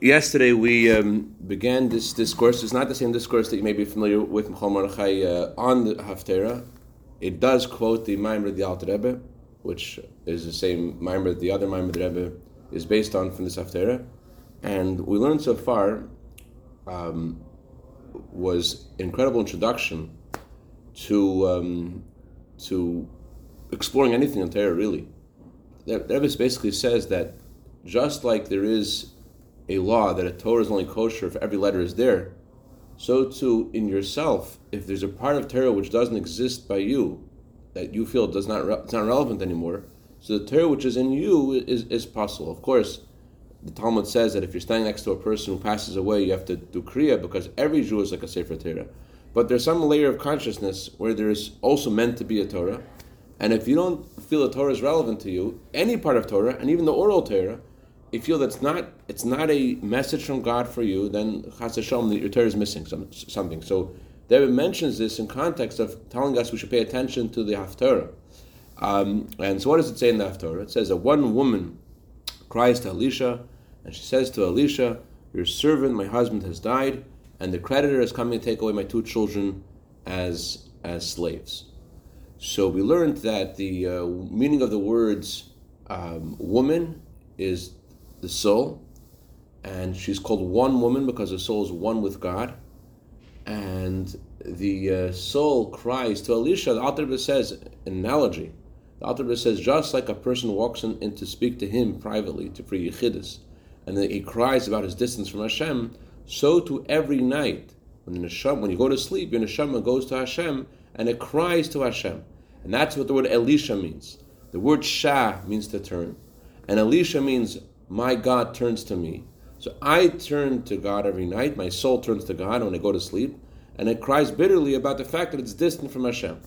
yesterday we um, began this discourse. It's not the same discourse that you may be familiar with Michal Mordechai uh, on the Haftarah. It does quote the Maimer the Alter Rebbe, which is the same Maimer the other Maimer Rebbe is based on from this Haftarah. And we learned so far um, was incredible introduction to um, to exploring anything in Torah, really. The Rebbe basically says that just like there is a law that a Torah is only kosher if every letter is there, so too in yourself, if there's a part of Torah which doesn't exist by you, that you feel does not it's not relevant anymore, so the Torah which is in you is, is possible. Of course, the Talmud says that if you're standing next to a person who passes away, you have to do kriya because every Jew is like a Sefer Torah. But there's some layer of consciousness where there's also meant to be a Torah. And if you don't feel the Torah is relevant to you, any part of Torah, and even the oral Torah, you feel that's not it's not a message from God for you, then Chas Hashem, your Torah is missing some, something. So David mentions this in context of telling us we should pay attention to the Haftarah. Um, and so what does it say in the Haftarah? It says that one woman cries to Elisha, and she says to Elisha, Your servant, my husband, has died, and the creditor is coming to take away my two children as, as slaves. So we learned that the uh, meaning of the words um, woman is the soul, and she's called one woman because the soul is one with God. And the uh, soul cries to Elisha. The Alter says, an analogy. The Alter says, just like a person walks in, in, to speak to him privately, to free Yechidus, and then he cries about his distance from Hashem, so to every night, when, neshama, when you go to sleep, your neshama goes to Hashem, and it cries to Hashem. And that's what the word Elisha means. The word Shah means to turn. And Elisha means my God turns to me. So I turn to God every night. My soul turns to God when I go to sleep, and it cries bitterly about the fact that it's distant from Hashem.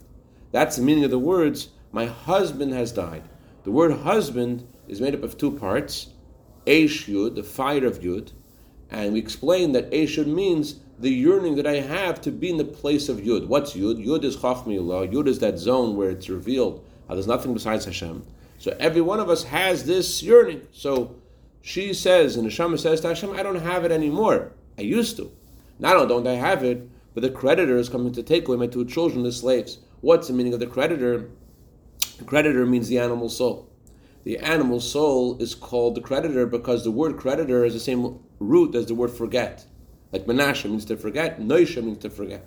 That's the meaning of the words, my husband has died. The word husband is made up of two parts, Eish Yud, the fire of Yud, and we explain that Eish Yud means the yearning that I have to be in the place of Yud. What's Yud? Yud is Chachmillah. Yud is that zone where it's revealed there's nothing besides Hashem. So every one of us has this yearning. So she says, and the Neshama says to Hashem, I don't have it anymore. I used to. Not only don't I have it, but the creditor is coming to take away my two children as slaves. What's the meaning of the creditor? The creditor means the animal soul. The animal soul is called the creditor because the word creditor has the same root as the word forget. Like Menashe means to forget, Noisha means to forget.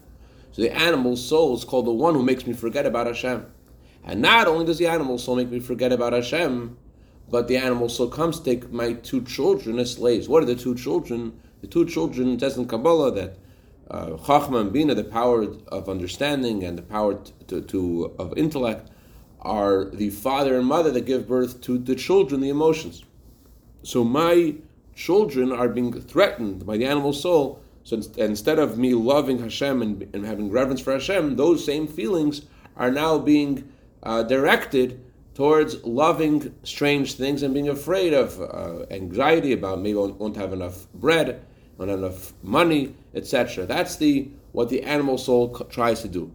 So the animal soul is called the one who makes me forget about Hashem. And not only does the animal soul make me forget about Hashem, but the animal soul comes to take my two children as slaves. What are the two children? The two children, it says in Kabbalah that uh, Chachma and Bina, the power of understanding and the power to, to, of intellect, are the father and mother that give birth to the children, the emotions. So my children are being threatened by the animal soul. So instead of me loving Hashem and, and having reverence for Hashem, those same feelings are now being uh, directed towards loving strange things and being afraid of uh, anxiety about maybe won't, won't have enough bread, not enough money, etc. That's the what the animal soul tries to do.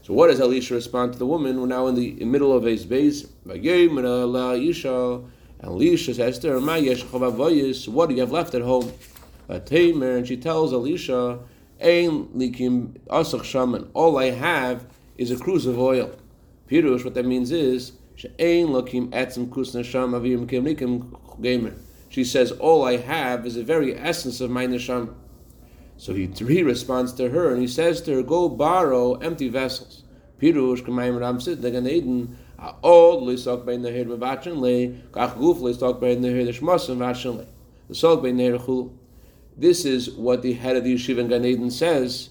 So what does Elisha respond to the woman? We're now in the middle of his base. And Elisha says to her, What do you have left at home? A tamer, and she tells Elisha, all I have is a cruse of oil. Pirush, what that means is, she says, All I have is the very essence of my neshama. So he, he responds to her and he says to her, Go borrow empty vessels. Pirush Kamayim Ram Sid Gan Eden. All Lisok Bein Nehir Vavachin Le, Kach Guf Lisok Bein Nehir Shmosim Vachin Le. The Sok Bein Nehir Chul. This is what the head of the yeshiva in Gan Eden says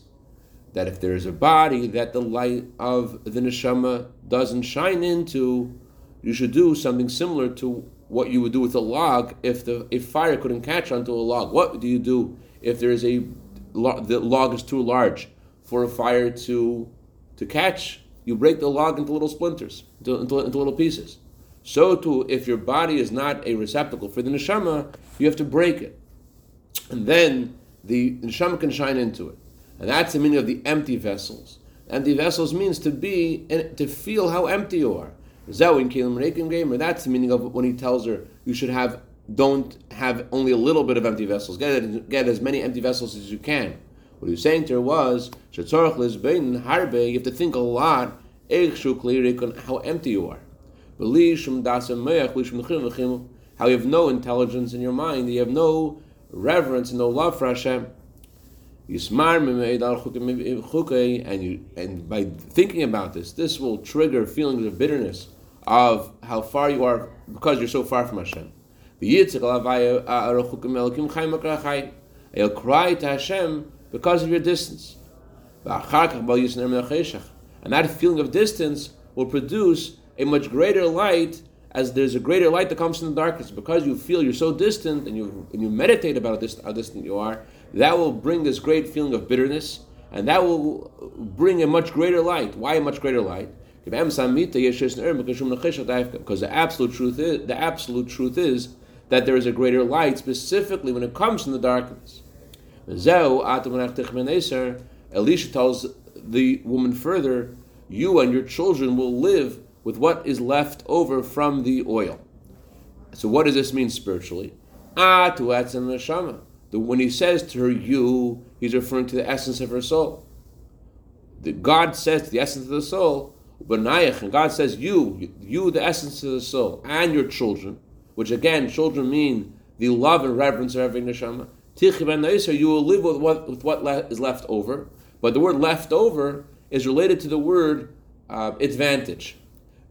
that if there is a body that the light of the neshama doesn't shine into, you should do something similar to what you would do with a log if the if fire couldn't catch onto a log. What do you do if there is a the log is too large for a fire to to catch? You break the log into little splinters, into, into, into little pieces. So too, if your body is not a receptacle for the neshama, you have to break it, and then the neshama can shine into it. And that's the meaning of the empty vessels. Empty vessels means to be to feel how empty you are. That's the meaning of when he tells her you should have don't have only a little bit of empty vessels. Get, get as many empty vessels as you can. What he was saying to her was, you have to think a lot how empty you are. How you have no intelligence in your mind, you have no reverence no love for Hashem. And you and by thinking about this, this will trigger feelings of bitterness of how far you are because you're so far from Hashem. You'll cry to Hashem because of your distance. And that feeling of distance will produce a much greater light as there's a greater light that comes from the darkness. Because you feel you're so distant and you, and you meditate about how distant you are, that will bring this great feeling of bitterness and that will bring a much greater light. Why a much greater light? Because the absolute truth is the absolute truth is that there is a greater light, specifically when it comes from the darkness. Elisha tells the woman further, you and your children will live with what is left over from the oil. So what does this mean spiritually? Ah, to neshama. When he says to her, you, he's referring to the essence of her soul. The God says to the essence of the soul, and God says, you, you, the essence of the soul, and your children, which again, children mean the love and reverence of every neshama. You will live with what, with what is left over. But the word left over is related to the word uh, advantage.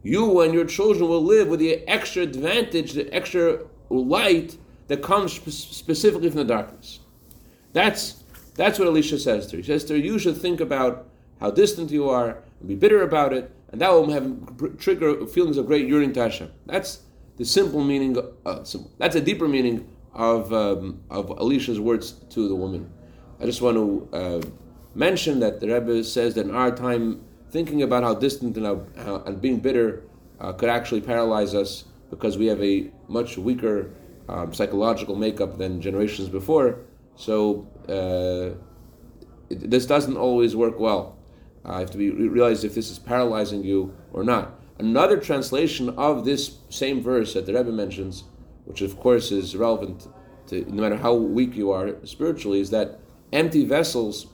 You and your children will live with the extra advantage, the extra light that comes specifically from the darkness. That's, that's what Elisha says to her. He says to her, You should think about how distant you are and be bitter about it, and that will have trigger feelings of great yearning to Hashem. That's the simple meaning. Uh, that's a deeper meaning of um, of Elisha's words to the woman. I just want to uh, mention that the Rebbe says that in our time, thinking about how distant and, how, how, and being bitter uh, could actually paralyze us because we have a much weaker um, psychological makeup than generations before. So uh, this doesn't always work well. I have to be realize if this is paralyzing you or not. Another translation of this same verse that the Rebbe mentions, which of course is relevant to no matter how weak you are spiritually, is that empty vessels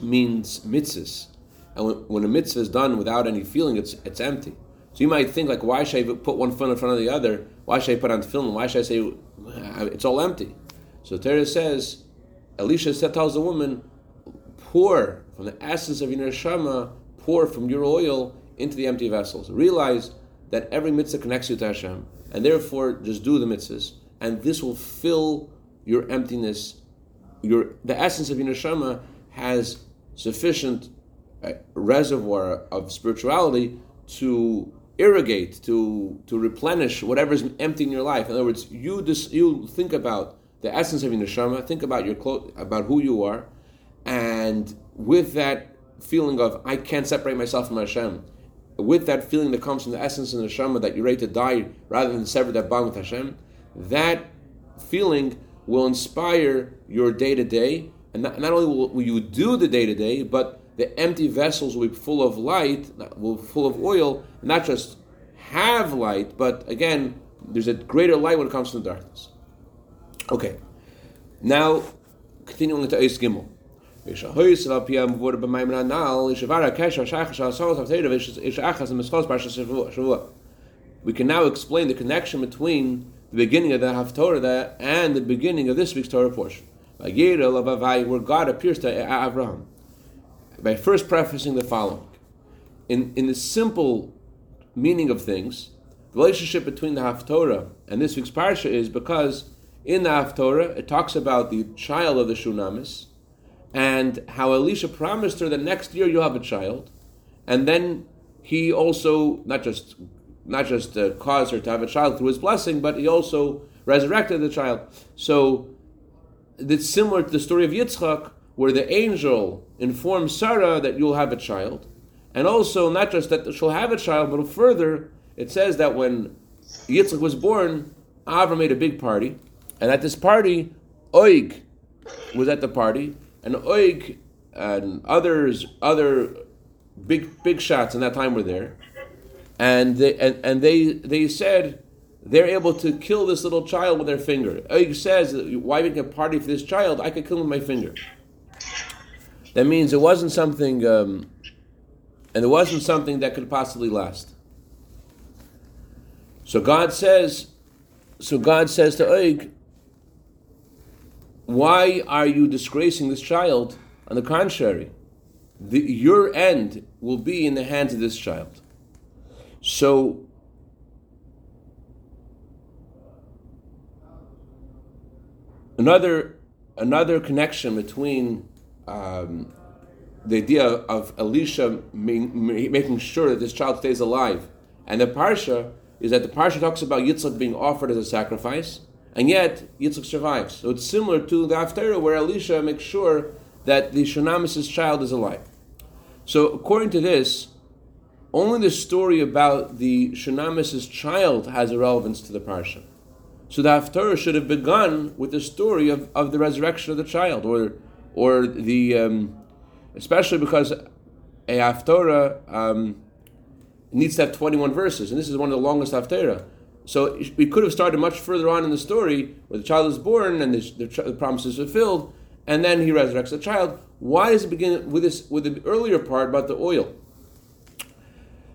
means mitzvahs. And when, when a mitzvah is done without any feeling, it's, it's empty. So you might think, like, why should I put one foot in front of the other? Why should I put on film? Why should I say uh, it's all empty? So Torah says, Elisha tells the woman, pour from the essence of your neshama, pour from your oil into the empty vessels. Realize that every mitzvah connects you to Hashem, and therefore just do the mitzvahs, and this will fill your emptiness. Your the essence of your neshama has sufficient uh, reservoir of spirituality to irrigate, to to replenish whatever's empty in your life. In other words, you dis, you think about the essence of your neshama, think about your about who you are, and with that feeling of I can't separate myself from Hashem, with that feeling that comes from the essence of the neshama that you're ready to die rather than sever that bond with Hashem, that feeling will inspire your day to day and not, not only will, will you do the day to day, but the empty vessels will be full of light, will be full of oil, not just have light, but again, there's a greater light when it comes to the darkness. Okay, now continuing into Eis Gimel. We can now explain the connection between the beginning of the Haftorah and the beginning of this week's Torah portion. Where God appears to Abraham by first prefacing the following. In, in the simple meaning of things, the relationship between the Haftorah and this week's parsha is because in the Haftorah it talks about the child of the Shunamis and how Elisha promised her that next year you'll have a child, and then he also not just not just uh, caused her to have a child through his blessing, but he also resurrected the child. So that's similar to the story of Yitzchak, where the angel informs Sarah that you'll have a child, and also not just that she'll have a child, but further, it says that when Yitzchak was born, Avram made a big party, and at this party, Oig was at the party, and Oig and others, other big big shots in that time were there, and they and, and they they said they're able to kill this little child with their finger. Oig says, why make a party for this child? I could kill him with my finger. That means it wasn't something, um, and it wasn't something that could possibly last. So God says, so God says to Oig, why are you disgracing this child? On the contrary, the, your end will be in the hands of this child. So, another another connection between um, the idea of Elisha making sure that this child stays alive and the parsha is that the parsha talks about Yitzchak being offered as a sacrifice and yet Yitzchak survives. So it's similar to the Haftarah where Elisha makes sure that the Shunamis' child is alive. So according to this, only the story about the Shunamis' child has a relevance to the parsha. So the Haftarah should have begun with the story of, of the resurrection of the child, or or the um, especially because a Haftarah um, needs to have 21 verses, and this is one of the longest Haftarah. So we could have started much further on in the story where the child is born and the, the, the promise is fulfilled, and then he resurrects the child. Why does it begin with this with the earlier part about the oil?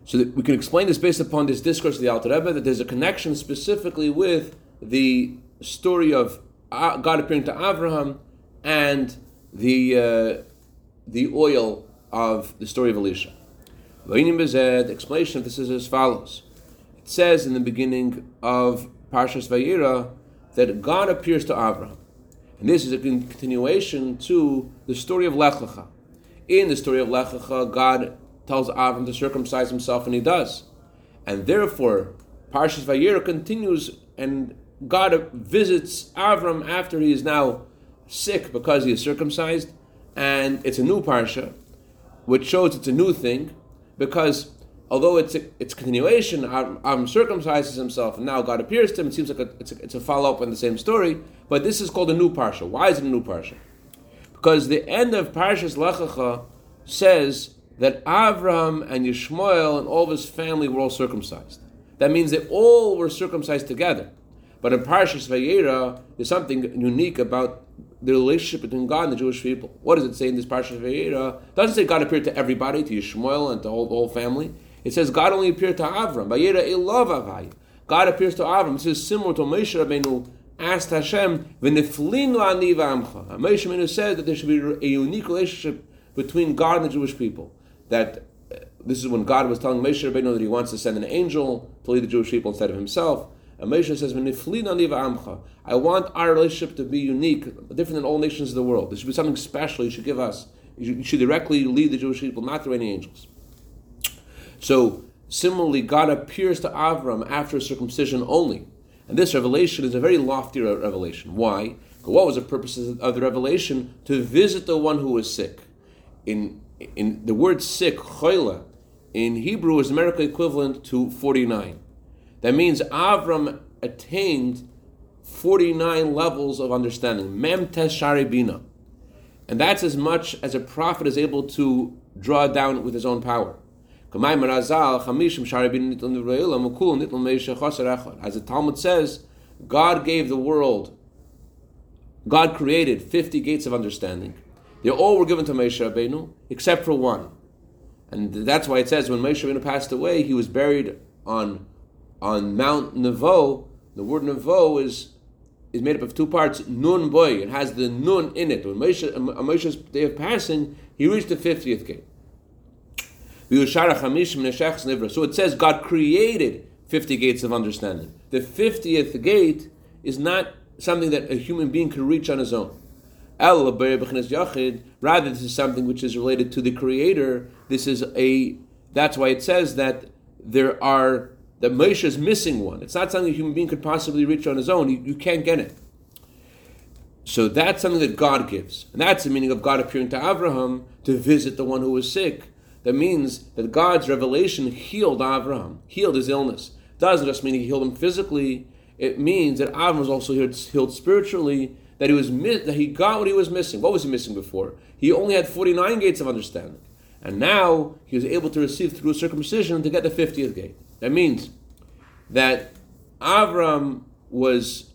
So that we can explain this based upon this discourse of the Alter Rebbe that there's a connection specifically with the story of God appearing to Abraham and the uh, the oil of the story of Elisha. The explanation of this is as follows says in the beginning of Parshas Vayera that God appears to Abraham. And this is a continuation to the story of Lech Lecha. In the story of Lech Lecha, God tells Abraham to circumcise himself, and he does. And therefore, Parshas Vayera continues, and God visits Avram after he is now sick because he is circumcised, and it's a new parsha, which shows it's a new thing, because although it's a, it's continuation, Avram circumcises himself, and now God appears to him. It seems like a, it's a, it's a follow up on the same story, but this is called a new parsha. Why is it a new parsha? Because the end of Parshas Lech Lecha says that Avram and Yishmael and all of his family were all circumcised. That means they all were circumcised together. But in Parshas Vayera, there's something unique about the relationship between God and the Jewish people. What does it say in this Parshas Vayera? It doesn't say God appeared to everybody, to Yishmael and to all, the whole family. It says God only appeared to Avram. God appears to Avram. This is similar to Moshe Rabbeinu asked Hashem. Moshe Rabbeinu says that there should be a unique relationship between God and the Jewish people. That uh, this is when God was telling Moshe Rabbeinu that He wants to send an angel to lead the Jewish people instead of Himself. And Moshe says, "V'niflinu ani v'amcha." I want our relationship to be unique, different than all nations of the world. There should be something special. You should give us. You should directly lead the Jewish people, not through any angels. So similarly, God appears to Avram after circumcision only. And this revelation is a very lofty revelation. Why? What was the purpose of the revelation? To visit the one who was sick. In, in the word sick, choila, in Hebrew is numerical equivalent to 49. That means Avram attained 49 levels of understanding. Mem teshari bina. And that's as much as a prophet is able to draw down with his own power. As the Talmud says, God gave the world, God created 50 gates of understanding. They all were given to Moshe Rabbeinu, except for one. And that's why it says when Moshe Rabbeinu passed away, he was buried on, on Mount Nevo. The word Nevo is, is made up of two parts, Nun Boy. It has the Nun in it. When Moshe, on uh, Moshe's day of passing, he reached the 50th gate. So it says God created 50 gates of understanding. The 50th gate is not something that a human being can reach on his own. Rather, this is something which is related to the Creator. This is a. That's why it says that there are that Moshe is missing one. It's not something a human being could possibly reach on his own. You, you can't get it. So that's something that God gives, and that's the meaning of God appearing to Abraham to visit the one who was sick that means that God's revelation healed Avram, healed his illness. Doesn't just mean he healed him physically. It means that Avram was also healed spiritually. That he was that he got what he was missing. What was he missing before? He only had forty nine gates of understanding, and now he was able to receive through circumcision to get the fiftieth gate. That means that Avram was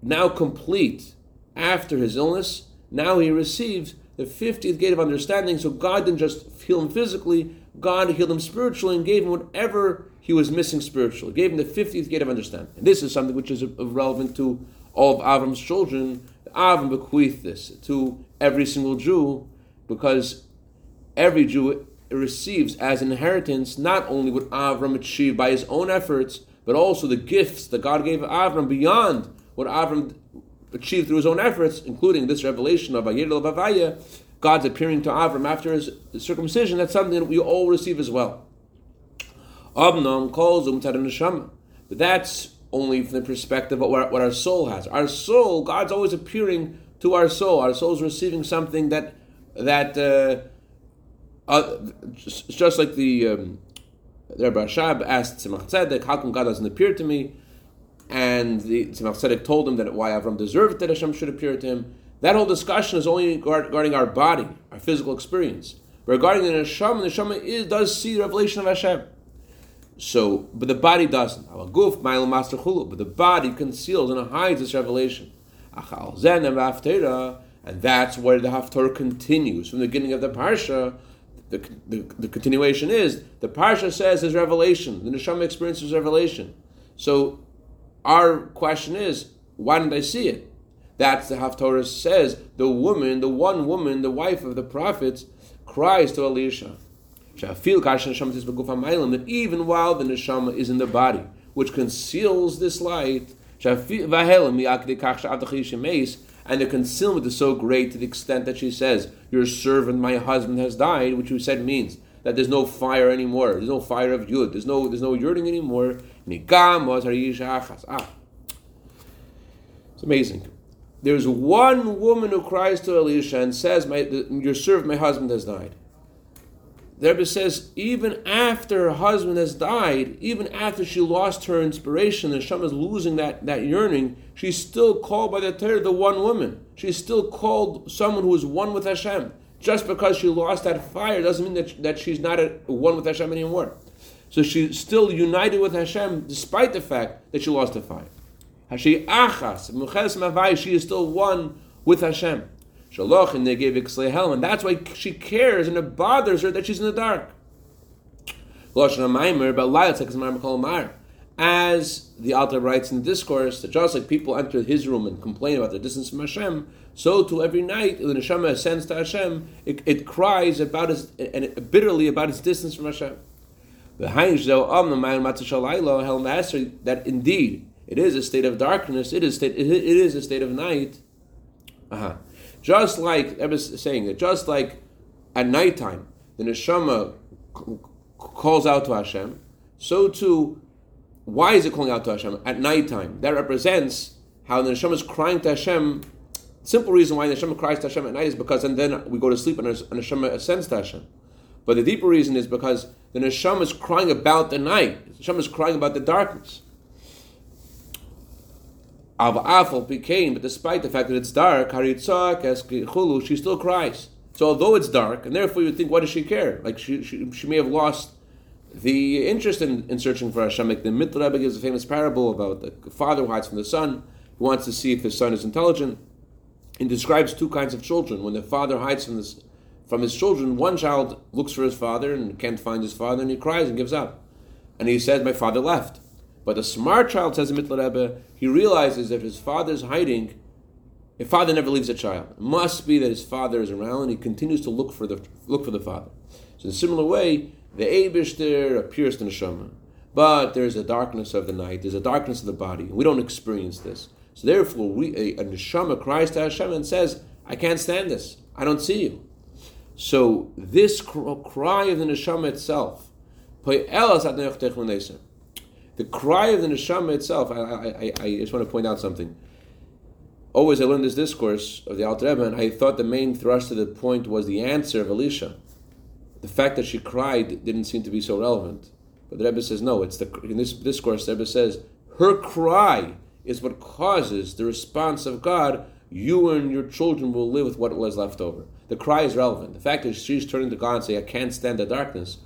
now complete after his illness. Now he receives the 50th gate of understanding. So God didn't just heal him physically, God healed him spiritually and gave him whatever he was missing spiritually. Gave him the 50th gate of understanding. And this is something which is relevant to all of Avram's children. Avram bequeathed this to every single Jew because every Jew receives as inheritance not only what Avram achieved by his own efforts, but also the gifts that God gave Avram beyond what Avram achieved through his own efforts, including this revelation of Ayir Bavaya, God's appearing to Avram after his circumcision. That's something that we all receive as well. Abnam calls neshama, but that's only from the perspective of what our soul has. Our soul, God's always appearing to our soul. Our soul is receiving something that that uh, uh, just, just, like the um, Rebbe Rashab asked Tzemach Tzedek, how come God doesn't appear to me? And the Tzemach Tzedek told him that why Avram deserved that Hashem should appear to him. That whole discussion is only regarding our body, our physical experience. Regarding the neshama, the neshama is, does see the revelation of Hashem. So, but the body doesn't. But the body conceals and hides this revelation. And that's where the Haftarah continues from the beginning of the Parsha the, the, the, continuation is the parsha says his revelation. The neshama experiences revelation. So our question is, why didn't I see it? That's the Haftorah says the woman, the one woman, the wife of the prophets, cries to Elisha. That even while the neshama is in the body, which conceals this light, and the concealment is so great to the extent that she says, Your servant, my husband, has died, which we said means that there's no fire anymore. There's no fire of yud. There's no there's no yearning anymore. Ah. It's amazing. There's one woman who cries to Elisha and says, my, Your servant, my husband, has died. The Rebbe says, even after her husband has died, even after she lost her inspiration, and Hashem is losing that, that yearning, she's still called by the Torah the one woman. She's still called someone who is one with Hashem. Just because she lost that fire doesn't mean that, that she's not one with Hashem anymore. So she's still united with Hashem despite the fact that she lost the fire. She is still one with Hashem. Shaloch and they gave Ixlehel, and that's why she cares and it bothers her that she's in the dark. As the Alter writes in the discourse, that just like people enter his room and complain about the distance from Hashem, so too every night when Hashem ascends to Hashem, it, it cries about his and bitterly about its distance from Hashem. That indeed it is a state of darkness, it is state, it is a state of night. Uh-huh. Just like Rebbe is saying that, just like at nighttime the neshama calls out to Hashem, so too, why is it calling out to Hashem at nighttime? That represents how the neshama is crying to Hashem. Simple reason why the neshama cries to Hashem at night is because, and then we go to sleep and the neshama ascends to Hashem. But the deeper reason is because the neshama is crying about the night. The neshama is crying about the darkness. Av became, but despite the fact that it's dark, haritzak as chulu, she still cries. So although it's dark, and therefore you think, why does she care? Like she, she, she may have lost the interest in, in searching for Hashem. Like the Rebbe gives a famous parable about the father who hides from the son, who wants to see if his son is intelligent. and describes two kinds of children. When the father hides from, this, from his children, one child looks for his father and can't find his father, and he cries and gives up. And he says, my father left. But a smart child, says the Mittler Rebbe, he realizes that his father's hiding, a father never leaves a child. It must be that his father is around and he continues to look for the, look for the father. So in a similar way, the Eibishter appears to Neshama. But there's a darkness of the night, there's a darkness of the body. We don't experience this. So therefore, we, a, a Neshama cries to Hashem and says, I can't stand this. I don't see you. So this cry of the Neshama itself, the cry of the neshama itself. I, I, I, just want to point out something. Always, I learned this discourse of the Alter Rebbe, and I thought the main thrust of the point was the answer of Elisha. The fact that she cried didn't seem to be so relevant, but the Rebbe says no. It's the in this discourse. The Rebbe says her cry is what causes the response of God. You and your children will live with what was left over. The cry is relevant. The fact that she's turning to God and saying, "I can't stand the darkness,"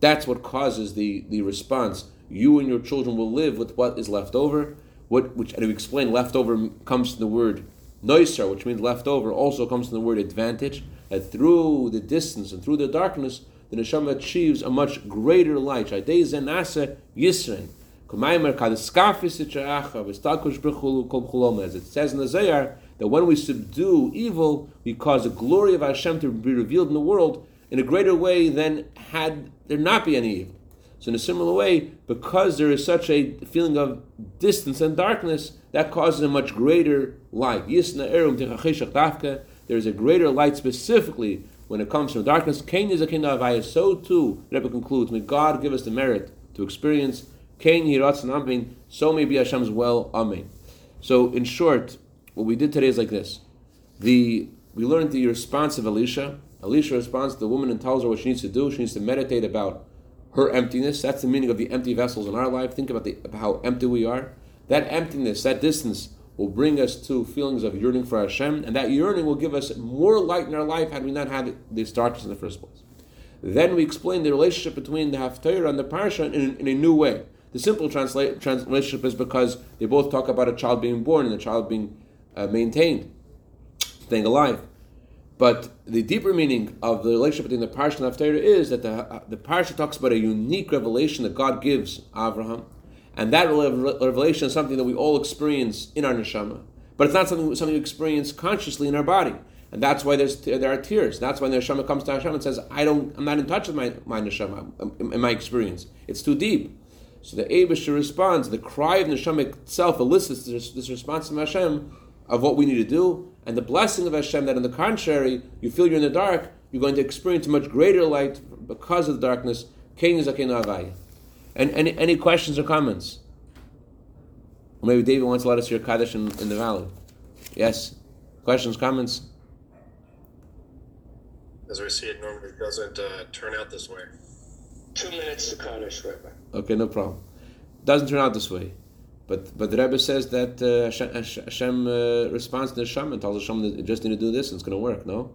that's what causes the the response you and your children will live with what is left over. What, which, and we explain, leftover comes from the word noiser, which means leftover, also comes from the word advantage. That through the distance and through the darkness, the neshama achieves a much greater light. As it says in the Zohar, that when we subdue evil, we cause the glory of Hashem to be revealed in the world in a greater way than had there not be any evil. So in a similar way, because there is such a feeling of distance and darkness, that causes a much greater light. There is a greater light specifically when it comes from darkness. Is of. So too, Rebbe concludes, may God give us the merit to experience Cain hiratz and. So may be Hashem's well. Amen. So in short, what we did today is like this: the we learned the response of Elisha. Elisha responds to the woman and tells her what she needs to do. She needs to meditate about her emptiness. That's the meaning of the empty vessels in our life. Think about, the, about how empty we are. That emptiness, that distance, will bring us to feelings of yearning for Hashem, and that yearning will give us more light in our life had we not had this darkness in the first place. Then we explain the relationship between the Haftarah and the Parsha in, in, a new way. The simple translate, relationship is because they both talk about a child being born and a child being uh, maintained, staying alive. But the deeper meaning of the relationship between the parsha and Haftarah is that the, uh, the parsha talks about a unique revelation that God gives Abraham, and that revelation is something that we all experience in our neshama. But it's not something something we experience consciously in our body, and that's why there's there are tears. That's why the neshama comes to Hashem and says, "I don't, I'm not in touch with my my neshama in, in my experience. It's too deep." So the Abisha responds. The cry of neshama itself elicits this, this response from Hashem of what we need to do, and the blessing of Hashem that, on the contrary, you feel you're in the dark, you're going to experience much greater light because of the darkness. And any, any questions or comments? Or maybe David wants to let us hear Kaddish in, in the valley. Yes? Questions, comments? As we see it normally doesn't uh, turn out this way. Two minutes to Kaddish, Rabbi. Okay, no problem. Doesn't turn out this way. But but the Rebbe says that uh, Hashem, Hashem uh, responds to the Hashem and tells Hashem that you just need to do this and it's going to work. No.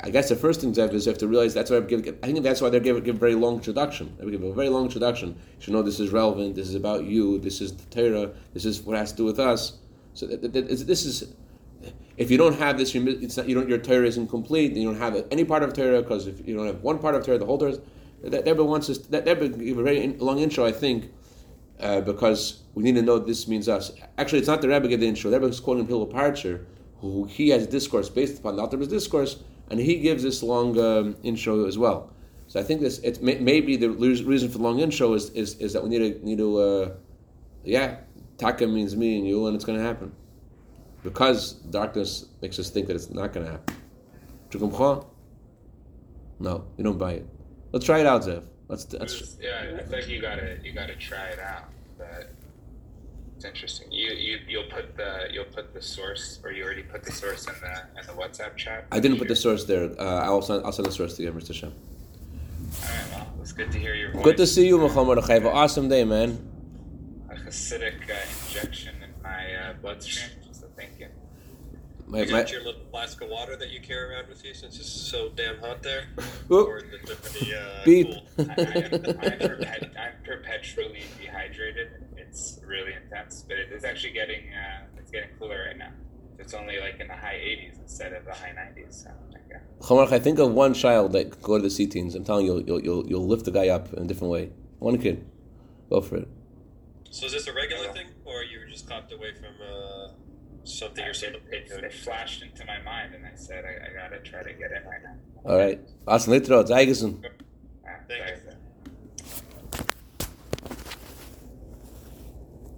I guess the first thing have is you have to realize that's why I give. I think that's why they give, give a very long introduction. They give a very long introduction. You should know this is relevant. This is about you. This is the Torah. This is what has to do with us. So that, that, that, this is. If you don't have this, not, you don't, your Torah is incomplete. You don't have any part of Torah because if you don't have one part of Torah, the whole Torah. That Rebbe wants us. That Rebbe give a very long intro, I think, uh, because we need to know this means us. Actually, it's not the Rebbe give the intro. The Rebbe is quoting Hillel Paritcher, who he has a discourse based upon the Alter's discourse, and he gives this long um, intro as well. So I think this it may, maybe the reason for the long intro is, is, is that we need to need to uh, yeah taka means me and you and it's going to happen because darkness makes us think that it's not going to happen. No, you don't buy it. Let's try it out, Zev. Let's. let's yeah, I think you gotta you gotta try it out. But it's interesting. You you you'll put the you'll put the source, or you already put the source in the in the WhatsApp chat. I didn't put the source there. Uh, I'll send I'll send the source to you, Mr. Shem. All right, well, it's good to hear your voice. Good to see you, Muhammad. Have an awesome day, man. A Hasidic uh, injection in my uh, bloodstream. My, you got my, your little flask of water that you carry around with you since it's so damn hot there? or the, uh, beep. Cool? I, am perpetually dehydrated. It's really intense, but it is actually getting uh, it's getting cooler right now. It's only like in the high 80s instead of the high 90s. So, I think of one child that could go to the C teens. I'm telling you, you'll, you'll, you'll lift the guy up in a different way. One kid. Go for it. So is this a regular thing, or you were just popped away from uh, something or something. It, it, flashed into my mind, and I said, I, I gotta try to get in right now. All right. Awesome. Later, Thank you.